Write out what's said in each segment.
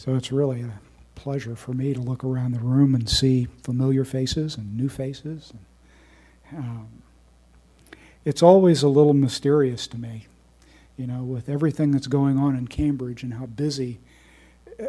So it's really a pleasure for me to look around the room and see familiar faces and new faces. Um, it's always a little mysterious to me, you know, with everything that's going on in Cambridge and how busy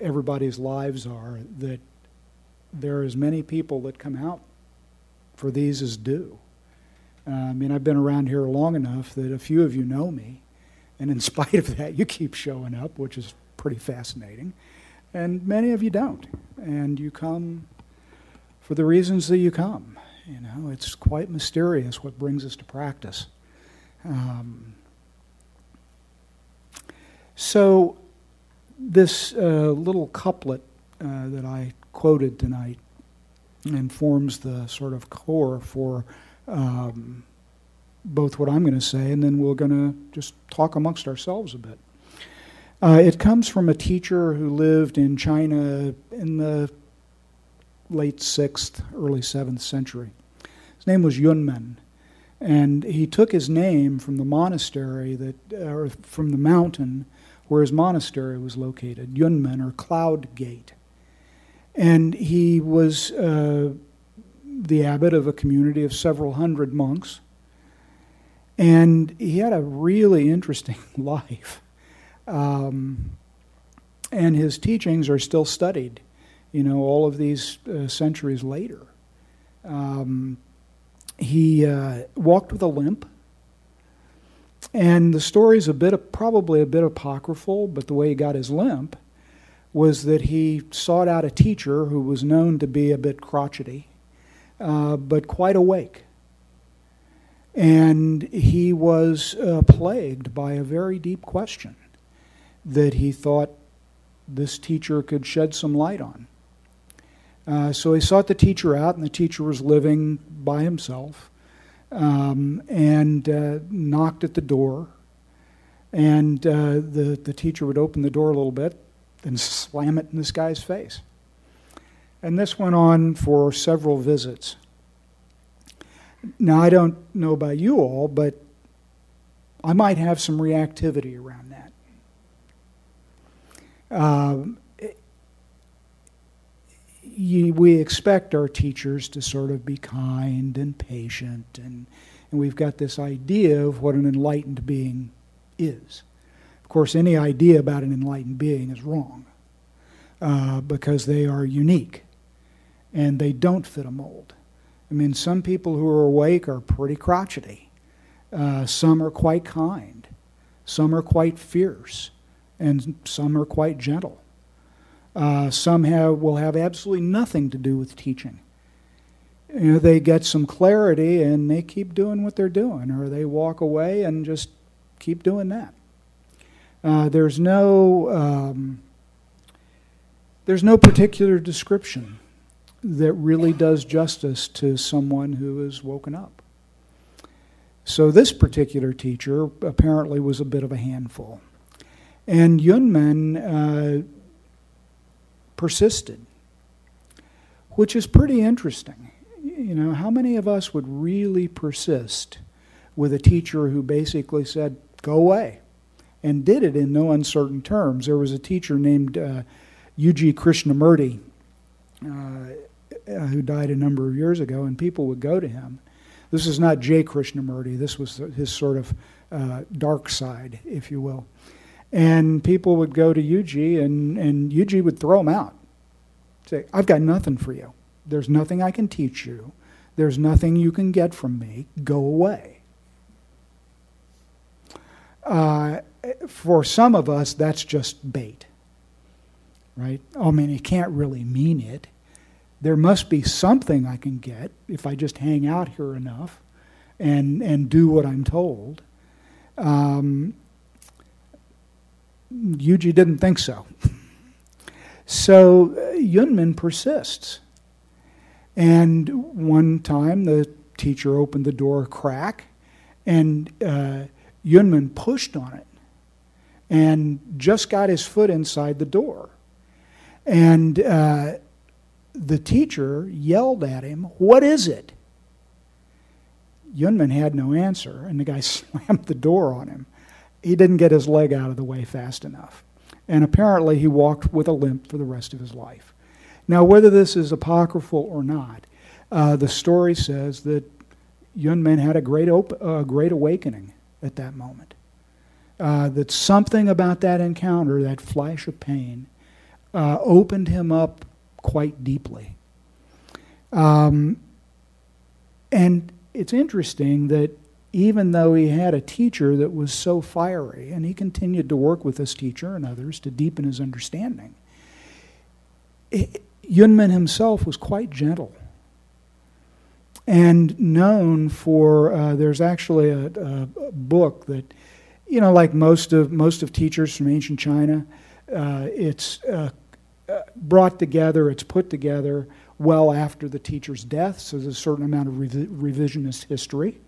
everybody's lives are, that there are as many people that come out for these as do. Uh, I mean, I've been around here long enough that a few of you know me, and in spite of that, you keep showing up, which is pretty fascinating. And many of you don't, and you come for the reasons that you come. You know, it's quite mysterious what brings us to practice. Um, so, this uh, little couplet uh, that I quoted tonight and forms the sort of core for um, both what I'm going to say and then we're going to just talk amongst ourselves a bit. Uh, it comes from a teacher who lived in China in the late 6th, early 7th century. His name was Yunmen. And he took his name from the monastery that, or from the mountain where his monastery was located, Yunmen or Cloud Gate. And he was uh, the abbot of a community of several hundred monks. And he had a really interesting life. Um, and his teachings are still studied, you know, all of these uh, centuries later. Um, he uh, walked with a limp. And the story is a bit probably a bit apocryphal, but the way he got his limp was that he sought out a teacher who was known to be a bit crotchety, uh, but quite awake. And he was uh, plagued by a very deep question that he thought this teacher could shed some light on. Uh, so he sought the teacher out, and the teacher was living by himself, um, and uh, knocked at the door. And uh, the, the teacher would open the door a little bit, and slam it in this guy's face. And this went on for several visits. Now, I don't know about you all, but I might have some reactivity around that. Um, we expect our teachers to sort of be kind and patient, and, and we've got this idea of what an enlightened being is Of course, any idea about an enlightened being is wrong uh, because they are unique and they don't fit a mold. I mean, some people who are awake are pretty crotchety. Uh, some are quite kind. Some are quite fierce. And some are quite gentle. Uh, some have, will have absolutely nothing to do with teaching. You know, they get some clarity and they keep doing what they're doing, or they walk away and just keep doing that. Uh, there's no um, there's no particular description that really does justice to someone who is woken up. So this particular teacher apparently was a bit of a handful, and Yunmen uh, persisted, which is pretty interesting. You know, how many of us would really persist with a teacher who basically said, "Go away"? and did it in no uncertain terms. There was a teacher named uh, U.G. Krishnamurti uh, who died a number of years ago, and people would go to him. This is not J. Krishnamurti, this was his sort of uh, dark side, if you will. And people would go to U.G., and, and U.G. would throw them out. Say, I've got nothing for you. There's nothing I can teach you. There's nothing you can get from me. Go away. Uh, for some of us, that's just bait, right? I mean, he can't really mean it. There must be something I can get if I just hang out here enough and, and do what I'm told. Um, U.G. didn't think so. so uh, Yunmen persists. And one time the teacher opened the door a crack, and uh, pushed on it and just got his foot inside the door. And uh, the teacher yelled at him, What is it? Yunmen had no answer, and the guy slammed the door on him. He didn't get his leg out of the way fast enough. And apparently, he walked with a limp for the rest of his life. Now, whether this is apocryphal or not, uh, the story says that Yunmen had a great, op- uh, great awakening at that moment. Uh, that something about that encounter, that flash of pain, uh, opened him up quite deeply. Um, and it's interesting that even though he had a teacher that was so fiery, and he continued to work with this teacher and others to deepen his understanding, it, himself was quite gentle and known for. Uh, there's actually a, a, book that, you know, like most of most of teachers from ancient China, uh, it's uh, uh, brought together. It's put together well after the teacher's death, so there's a certain amount of revisionist history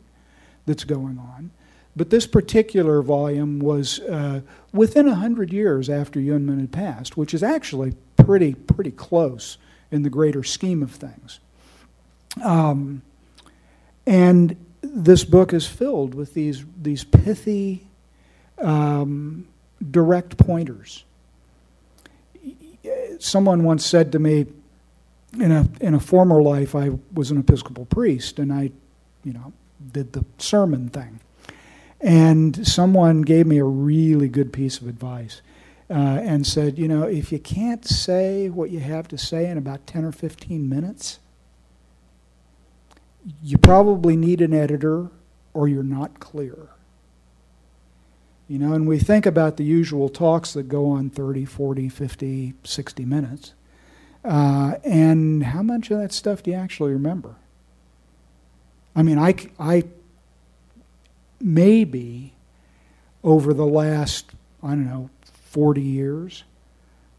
that's going on. But this particular volume was uh, within a hundred years after Yunmen had passed, which is actually pretty pretty close in the greater scheme of things. Um, and this book is filled with these these pithy, um, direct pointers. Someone once said to me, in a in a former life, I was an Episcopal priest, and I, you know, did the sermon thing. And someone gave me a really good piece of advice uh, and said, you know, if you can't say what you have to say in about 10 or 15 minutes, you probably need an editor or you're not clear. You know, and we think about the usual talks that go on 30, 40, 50, 60 minutes. Uh, and how much of that stuff do you actually remember? I mean, I, I maybe over the last, I don't know, 40 years,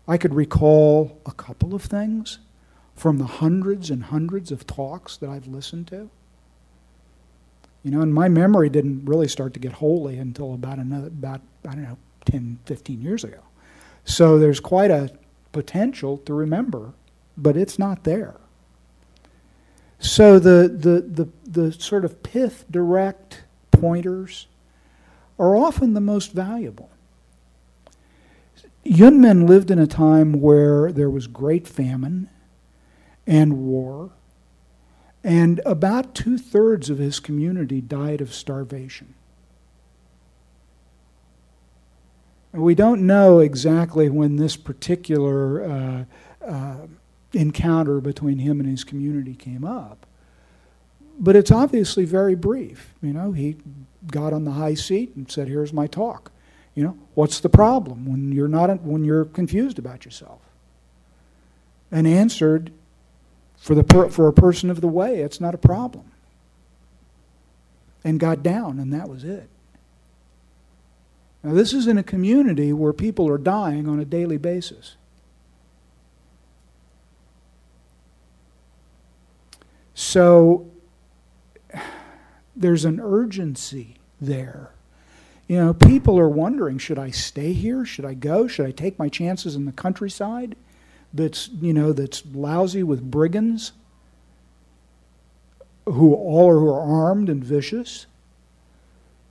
I could recall a couple of things from the hundreds and hundreds of talks that I've listened to. You know, and my memory didn't really start to get holey until about another, about, I don't know, 10, 15 years ago. So there's quite a potential to remember, but it's not there. So the, the, the, the sort of pith direct pointers are often the most valuable. Yunmen lived in a time where there was great famine and war, and about two thirds of his community died of starvation. We don't know exactly when this particular uh, uh, encounter between him and his community came up, but it's obviously very brief. You know, he got on the high seat and said, "Here's my talk." You know, what's the problem when you're not when you're confused about yourself? And answered, for the per, for a person of the way, it's not a problem. And got down, and that was it. Now, this is in a community where people are dying on a daily basis. So, there's an urgency there. You know, people are wondering should I stay here? Should I go? Should I take my chances in the countryside that's, you know, that's lousy with brigands who all are, who are armed and vicious?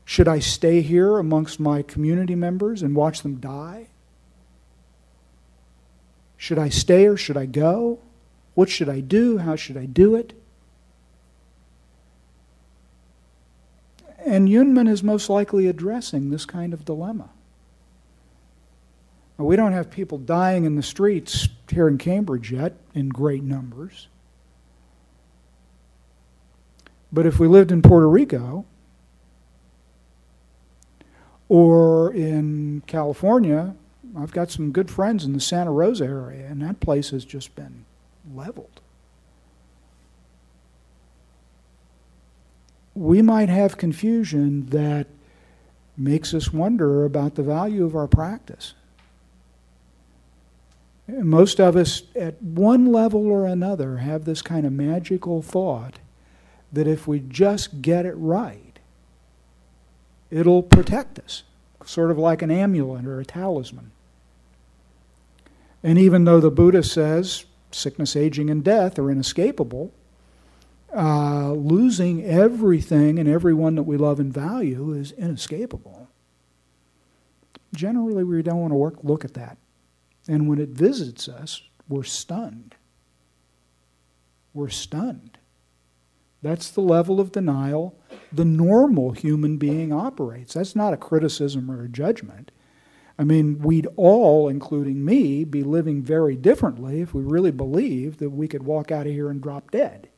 Should I stay here amongst my community members and watch them die? Should I stay or should I go? What should I do? How should I do it? And Yunmen is most likely addressing this kind of dilemma. Now, we don't have people dying in the streets here in Cambridge yet in great numbers. But if we lived in Puerto Rico, or in California, I've got some good friends in the Santa Rosa area, and that place has just been leveled. We might have confusion that makes us wonder about the value of our practice. Most of us, at one level or another, have this kind of magical thought that if we just get it right, it'll protect us, sort of like an amulet or a talisman. And even though the Buddha says sickness, aging, and death are inescapable, uh, losing everything and everyone that we love and value is inescapable. Generally, we don't want to work, look at that. And when it visits us, we're stunned. We're stunned. That's the level of denial the normal human being operates. That's not a criticism or a judgment. I mean, we'd all, including me, be living very differently if we really believed that we could walk out of here and drop dead.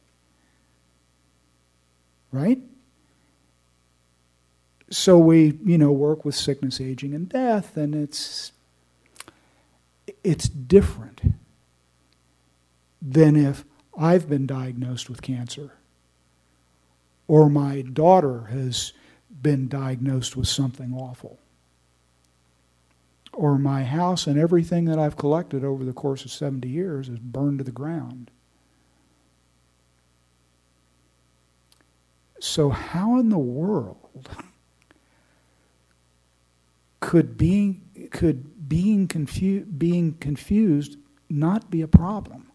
Right? So we, you know, work with sickness, aging, and death, and it's it's different than if I've been diagnosed with cancer or my daughter has been diagnosed with something awful or my house and everything that I've collected over the course of 70 years is burned to the ground. So, how in the world could being, could being, confu- being confused not be a problem?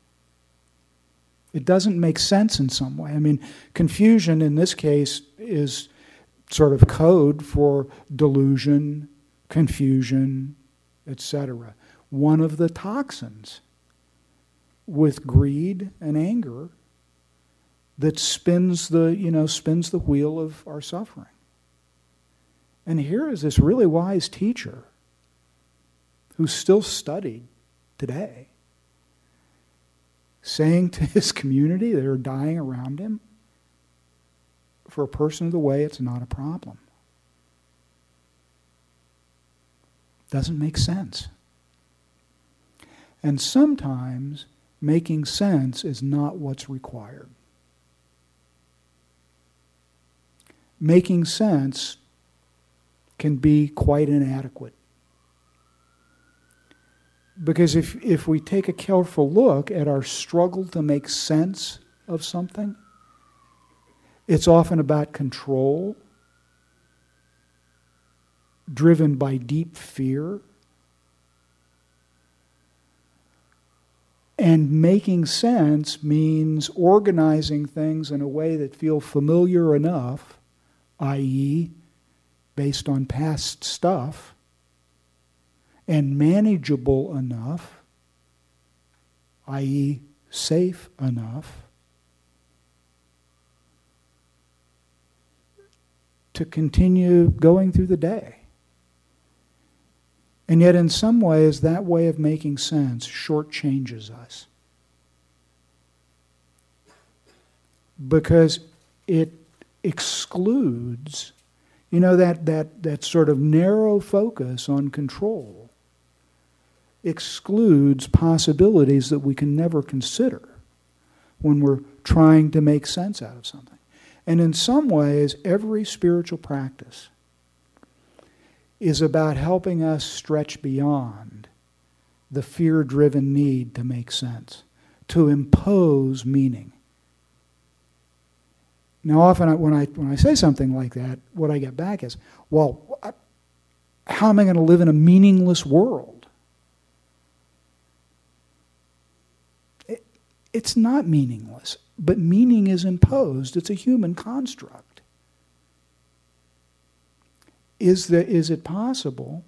It doesn't make sense in some way. I mean, confusion in this case is sort of code for delusion, confusion, etc. One of the toxins with greed and anger that spins the, you know, spins the wheel of our suffering. And here is this really wise teacher who's still studied today saying to his community that are dying around him, for a person of the way, it's not a problem. Doesn't make sense. And sometimes making sense is not what's required. Making sense can be quite inadequate. Because if, if we take a careful look at our struggle to make sense of something, it's often about control, driven by deep fear. And making sense means organizing things in a way that feel familiar enough, i.e., based on past stuff, and manageable enough, i.e., safe enough, to continue going through the day. And yet, in some ways, that way of making sense shortchanges us. Because it excludes, you know, that, that, that sort of narrow focus on control excludes possibilities that we can never consider when we're trying to make sense out of something. And in some ways, every spiritual practice is about helping us stretch beyond the fear driven need to make sense, to impose meaning. Now, often when I, when I say something like that, what I get back is, well, how am I going to live in a meaningless world? it's not meaningless, but meaning is imposed. It's a human construct. Is, there, is it possible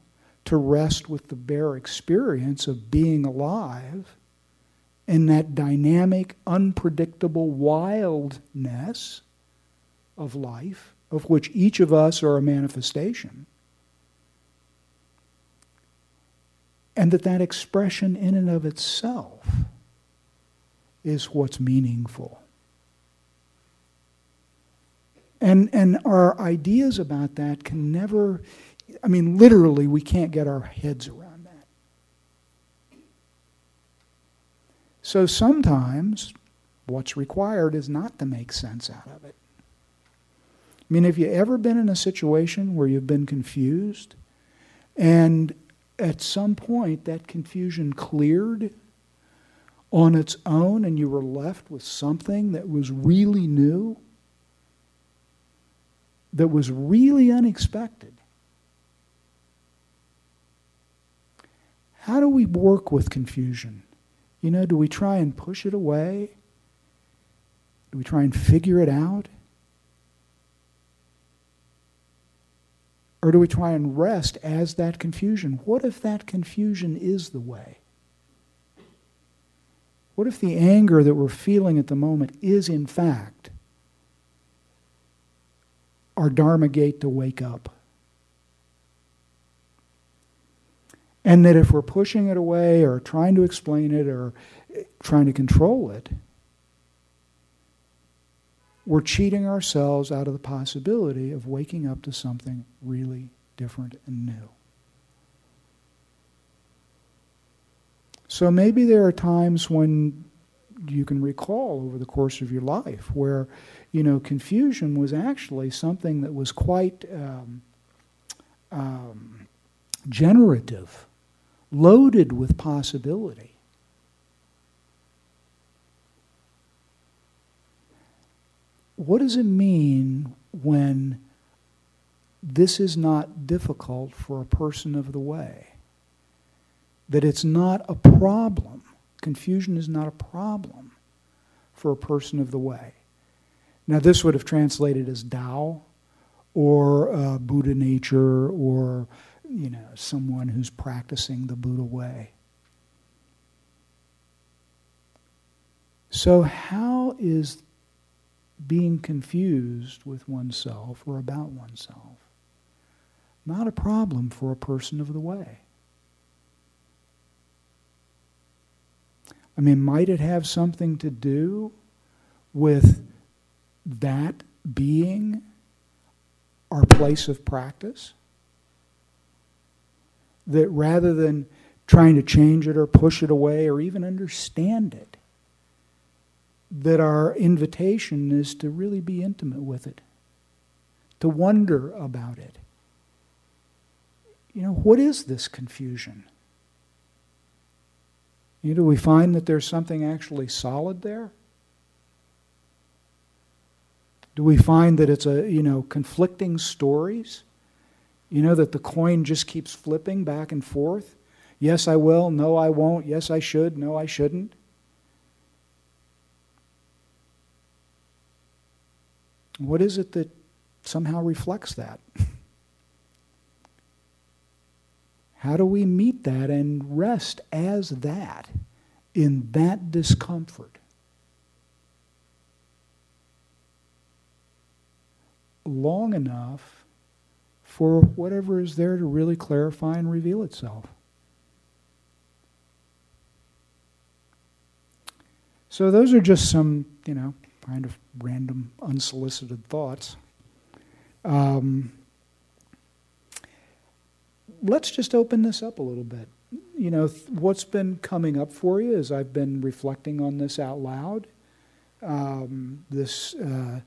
to rest with the bare experience of being alive in that dynamic, unpredictable wildness of life, of which each of us are a manifestation? And that that expression in and of itself is what's meaningful. And, and our ideas about that can never, I mean, literally, we can't get our heads around that. So sometimes what's required is not to make sense out of it. I mean, have you ever been in a situation where you've been confused and at some point that confusion cleared on its own and you were left with something that was really new, that was really unexpected. How do we work with confusion? You know, do we try and push it away? Do we try and figure it out? Or do we try and rest as that confusion? What if that confusion is the way? What if the anger that we're feeling at the moment is, in fact, our Dharma gate to wake up? And that if we're pushing it away or trying to explain it or trying to control it, we're cheating ourselves out of the possibility of waking up to something really different and new. So maybe there are times when you can recall over the course of your life where, you know, confusion was actually something that was quite um, um, generative, loaded with possibility. What does it mean when this is not difficult for a person of the way? that it's not a problem. Confusion is not a problem for a person of the way. Now, this would have translated as Tao or uh, Buddha nature or, you know, someone who's practicing the Buddha way. So, how is being confused with oneself or about oneself not a problem for a person of the way? I mean, might it have something to do with that being our place of practice? That rather than trying to change it or push it away or even understand it, that our invitation is to really be intimate with it, to wonder about it. You know, what is this confusion? You know, do we find that there's something actually solid there? Do we find that it's a, you know, conflicting stories? You know, that the coin just keeps flipping back and forth? Yes, I will. No, I won't. Yes, I should. No, I shouldn't. What is it that somehow reflects that? How do we meet that and rest as that in that discomfort? Long enough for whatever is there to really clarify and reveal itself. So, those are just some, you know, kind of random, unsolicited thoughts. Um, let's just open this up a little bit. You know, th- what's been coming up for you as I've been reflecting on this out loud? Um, this uh,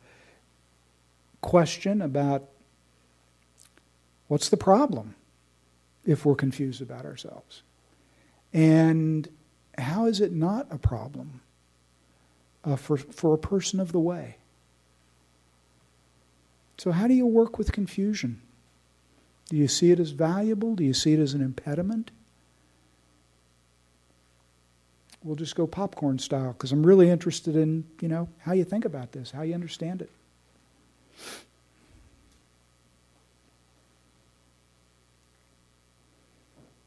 question about what's the problem if we're confused about ourselves? And how is it not a problem uh, for, for a person of the way? So, how do you work with confusion? Do you see it as valuable? Do you see it as an impediment? We'll just go popcorn style because I'm really interested in, you know, how you think about this, how you understand it.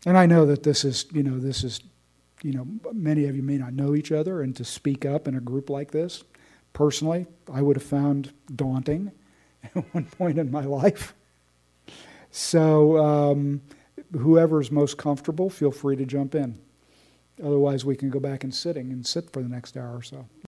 And I know that this is, you know, this is, you know, many of you may not know each other, and to speak up in a group like this, personally, I would have found daunting at one point in my life. So, um, whoever's most comfortable, feel free to jump in. Otherwise, we can go back and sitting and sit for the next hour or so.